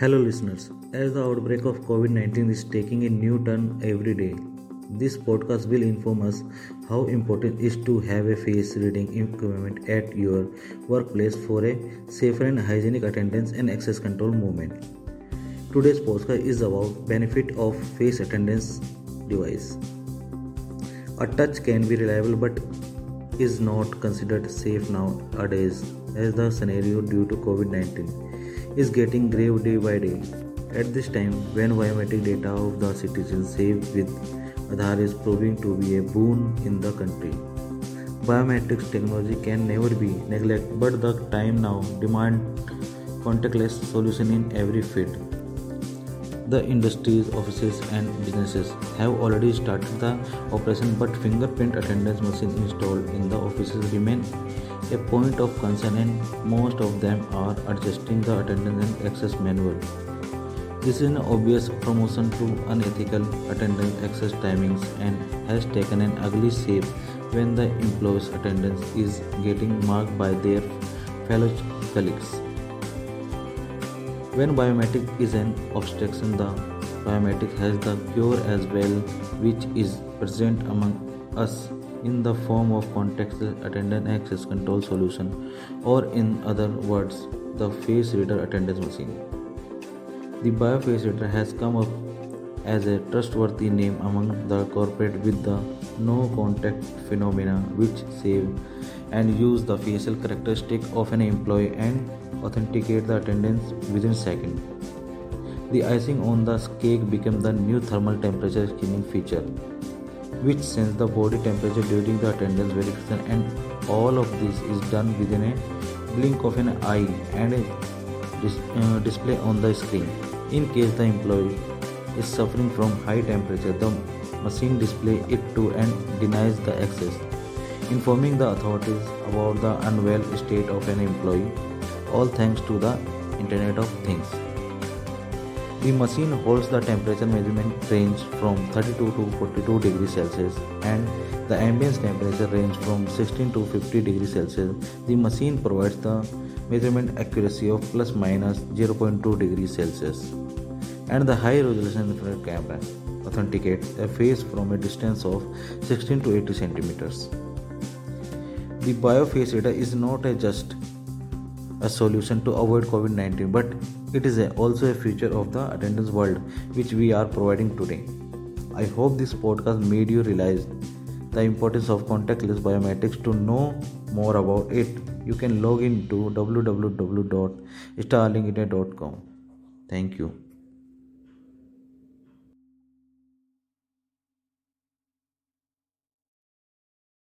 Hello, listeners. As the outbreak of COVID 19 is taking a new turn every day, this podcast will inform us how important it is to have a face reading equipment at your workplace for a safer and hygienic attendance and access control movement. Today's podcast is about benefit of face attendance device. A touch can be reliable but is not considered safe nowadays as the scenario due to COVID-19 is getting grave day by day. At this time, when biometric data of the citizens saved with Aadhaar is proving to be a boon in the country. Biometrics technology can never be neglected, but the time now demand contactless solution in every field. The industries, offices, and businesses have already started the operation, but fingerprint attendance machine installed in the offices remain a point of concern and most of them are adjusting the attendance and access manual. This is an obvious promotion to unethical attendance access timings and has taken an ugly shape when the employee's attendance is getting marked by their fellow colleagues. When biometric is an obstruction, the biometric has the cure as well, which is present among us in the form of contactless attendance access control solution or in other words the face reader attendance machine. The bioface reader has come up as a trustworthy name among the corporate with the no contact phenomena which save and use the facial characteristic of an employee and authenticate the attendance within seconds the icing on the cake became the new thermal temperature screening feature which sense the body temperature during the attendance verification and all of this is done within a blink of an eye and a dis- uh, display on the screen. In case the employee is suffering from high temperature the machine display it to and denies the access informing the authorities about the unwell state of an employee all thanks to the internet of things the machine holds the temperature measurement range from 32 to 42 degrees Celsius and the ambient temperature range from 16 to 50 degrees Celsius. The machine provides the measurement accuracy of plus minus 0.2 degrees Celsius. And the high resolution infrared camera authenticates a face from a distance of 16 to 80 centimeters. The bioface reader is not a just a solution to avoid COVID 19, but it is a, also a feature of the attendance world which we are providing today. I hope this podcast made you realize the importance of contactless biometrics. To know more about it, you can log in to www.starlinkindia.com. Thank you.